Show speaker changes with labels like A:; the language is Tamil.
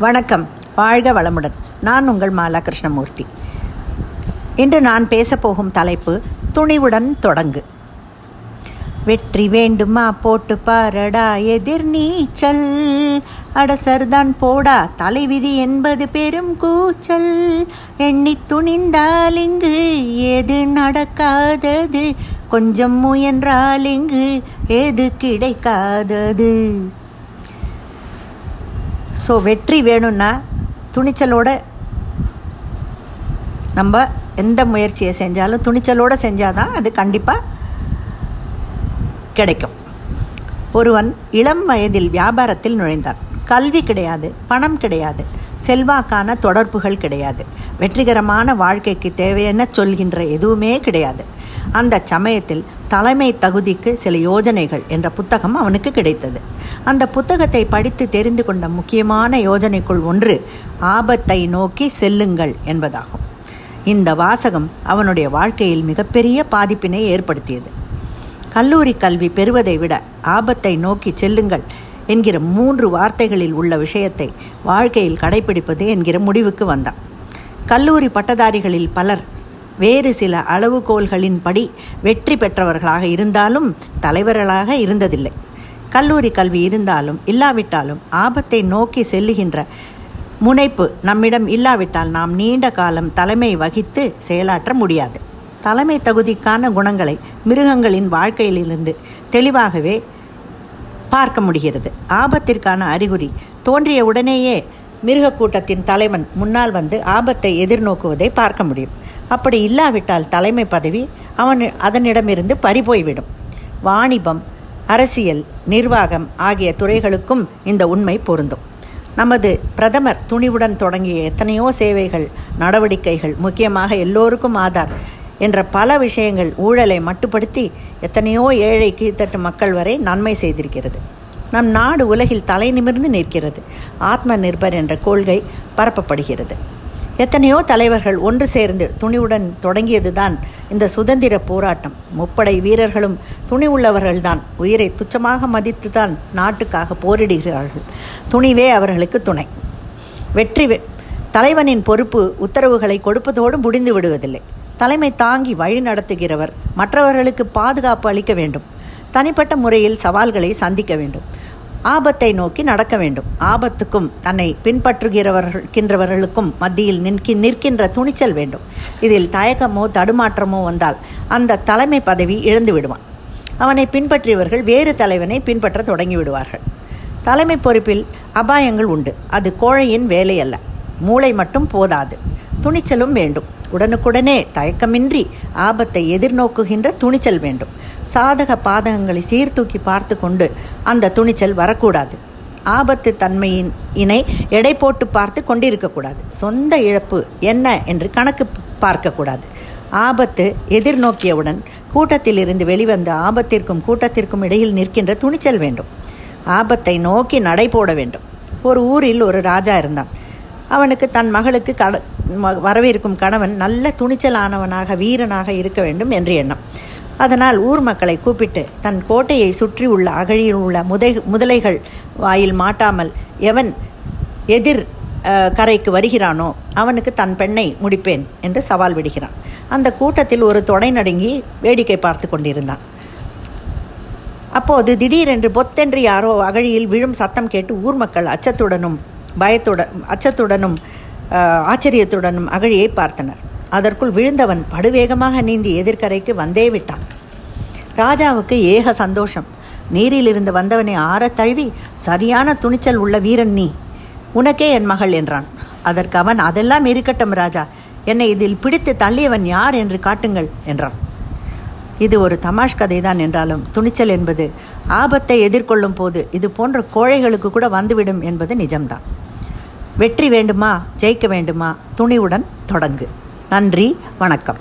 A: வணக்கம். வாழ்க வளமுடன். நான் உங்கள் மாலா கிருஷ்ணமூர்த்தி இன்று நான் பேசப்போகும் தலைப்பு துணிவுடன் தொடங்கு. வெற்றி வேண்டுமா போட்டு பாரடா எதிர் நீச்சல். அடசர்தான் போடா தலைவிதி என்பது பெரும் கூச்சல். எண்ணி துணிந்தால் இங்கு எது நடக்காதது? கொஞ்சம் முயன்றால் இங்கு எது கிடைக்காதது? ஸோ வெற்றி வேணும்னா துணிச்சலோட நம்ம எந்த முயற்சியை செஞ்சாலும் துணிச்சலோடு செஞ்சால் தான் அது கண்டிப்பாக கிடைக்கும். ஒருவன் இளம் வயதில் வியாபாரத்தில் நுழைந்தார் கல்வி கிடையாது பணம் கிடையாது செல்வாக்கான தொடர்புகள் கிடையாது வெற்றிகரமான வாழ்க்கைக்கு தேவையான சொல்கின்ற எதுவுமே கிடையாது. அந்த சமயத்தில் தலைமை தகுதிக்கு சில யோஜனைகள் என்ற புத்தகம் அவனுக்கு கிடைத்தது. அந்த புத்தகத்தை படித்து தெரிந்து கொண்ட முக்கியமான யோஜனைக்குள் ஒன்று ஆபத்தை நோக்கி செல்லுங்கள் என்பதாகும். இந்த வாசகம் அவனுடைய வாழ்க்கையில் மிகப்பெரிய பாதிப்பினை ஏற்படுத்தியது. கல்லூரி கல்வி பெறுவதை விட ஆபத்தை நோக்கி செல்லுங்கள் என்கிற மூன்று வார்த்தைகளில் உள்ள விஷயத்தை வாழ்க்கையில் கடைபிடிப்பது என்கிற முடிவுக்கு வந்தான். கல்லூரி பட்டதாரிகளில் பலர் வேறு சில அளவுகோல்களின்படி வெற்றி பெற்றவர்களாக இருந்தாலும் தலைவர்களாக இருந்ததில்லை. கல்லூரி கல்வி இருந்தாலும் இல்லாவிட்டாலும் ஆபத்தை நோக்கி செல்லுகின்ற முனைப்பு நம்மிடம் இல்லாவிட்டால் நாம் நீண்ட காலம் தலைமை வகித்து செயலாற்ற முடியாது. தலைமை தகுதிக்கான குணங்களை மிருகங்களின் வாழ்க்கையிலிருந்து தெளிவாகவே பார்க்க முடிகிறது. ஆபத்திற்கான அறிகுறி தோன்றிய உடனேயே மிருக கூட்டத்தின் தலைவன் முன்னால் வந்து ஆபத்தை எதிர்நோக்குவதை பார்க்க முடியும். அப்படி இல்லாவிட்டால் தலைமை பதவி அவன் அதனிடமிருந்து பறிபோய்விடும். வாணிபம் அரசியல் நிர்வாகம் ஆகிய துறைகளுக்கும் இந்த உண்மை பொருந்தும். நமது பிரதமர் துணிவுடன் தொடங்கிய எத்தனையோ சேவைகள் நடவடிக்கைகள் முக்கியமாக எல்லோருக்கும் ஆதார் என்ற பல விஷயங்கள் ஊழலை மட்டுப்படுத்தி எத்தனையோ ஏழை கீழ்த்தட்டு மக்கள் வரை நன்மை செய்திருக்கிறது. நம் நாடு உலகில் தலை நிமிர்ந்து நிற்கிறது. ஆத்ம நிர்பர் என்ற கொள்கை பரப்பப்படுகிறது. எத்தனையோ தலைவர்கள் ஒன்று சேர்ந்து துணிவுடன் தொடங்கியதுதான் இந்த சுதந்திர போராட்டம். முப்படை வீரர்களும் துணி உள்ளவர்கள்தான் உயிரை துச்சமாக மதித்துதான் நாட்டுக்காக போரிடுகிறார்கள். துணிவே அவர்களுக்கு துணை. வெற்றி தலைவனின் பொறுப்பு உத்தரவுகளை கொடுப்பதோடு முடிந்து விடுவதில்லை. தலைமை தாங்கி வழி நடத்துகிறவர் மற்றவர்களுக்கு பாதுகாப்பு அளிக்க வேண்டும். தனிப்பட்ட முறையில் சவால்களை சந்திக்க வேண்டும். ஆபத்தை நோக்கி நடக்க வேண்டும். ஆபத்துக்கும் தன்னை பின்பற்றுகிறவர்கின்றவர்களுக்கும் மத்தியில் நிற்கி நிற்கின்ற துணிச்சல் வேண்டும். இதில் தயக்கமோ தடுமாற்றமோ வந்தால் அந்த தலைமை பதவி இழந்து விடுவான். அவனை பின்பற்றியவர்கள் வேறு தலைவனை பின்பற்ற தொடங்கி விடுவார்கள் தலைமை பொறுப்பில் அபாயங்கள் உண்டு. அது கோழையின் வேலை அல்ல மூளை மட்டும் போதாது. துணிச்சலும் வேண்டும். உடனுக்குடனே தயக்கமின்றி ஆபத்தை எதிர்நோக்குகின்ற துணிச்சல் வேண்டும். சாதக பாதகங்களை சீர்தூக்கி பார்த்து கொண்டு அந்த துணிச்சல் வரக்கூடாது. ஆபத்து தன்மையின் இணை எடை போட்டு பார்த்து கொண்டிருக்கக்கூடாது. சொந்த இழப்பு என்ன என்று கணக்கு பார்க்கக்கூடாது. ஆபத்து எதிர்நோக்கியவுடன் கூட்டத்தில் இருந்து வெளிவந்த ஆபத்திற்கும் கூட்டத்திற்கும் இடையில் நிற்கின்ற துணிச்சல் வேண்டும். ஆபத்தை நோக்கி நடை போட வேண்டும். ஒரு ஊரில் ஒரு ராஜா இருந்தான். அவனுக்கு தன் மகளுக்கு கட வரவிருக்கும் கணவன் நல்ல துணிச்சலானவனாக வீரனாக இருக்க வேண்டும் என்று எண்ணம். அதனால் ஊர் மக்களை கூப்பிட்டு தன் கோட்டையை சுற்றி உள்ள அகழியில் உள்ள முதை முதலைகள் வாயில் மாட்டாமல் எவன் எதிர் கரைக்கு வருகிறானோ அவனுக்கு தன் பெண்ணை முடிப்பேன் என்று சவால் விடுகிறான். அந்த கூட்டத்தில் ஒரு தொடை நடுங்கி வேடிக்கை பார்த்து கொண்டிருந்தான். அப்போது திடீரென்று பொத்தென்று யாரோ அகழியில் விழும் சத்தம் கேட்டு ஊர் மக்கள் அச்சத்துடனும் பயத்துடன் அச்சத்துடனும் ஆச்சரியத்துடனும் அகழியை பார்த்தனர். அதற்குள் விழுந்தவன் படுவேகமாக நீந்தி எதிர்கரைக்கு வந்தே விட்டான். ராஜாவுக்கு ஏக சந்தோஷம். நீரிலிருந்து வந்தவனை ஆற தழுவி சரியான துணிச்சல் உள்ள வீரன் நீ. உனக்கே என் மகள் என்றான். அதற்கு அவன் அதெல்லாம் இருக்கட்டும் ராஜா. என்னை இதில் பிடித்து தள்ளியவன் யார் என்று காட்டுங்கள் என்றான். இது ஒரு தமாஷ் கதைதான் என்றாலும் துணிச்சல் என்பது ஆபத்தை எதிர்கொள்ளும் போது இது போன்ற கோழைகளுக்கு கூட வந்துவிடும் என்பது நிஜம்தான். வெற்றி வேண்டுமா? ஜெயிக்க வேண்டுமா? துணிவுடன் தொடங்கு. நன்றி வணக்கம்.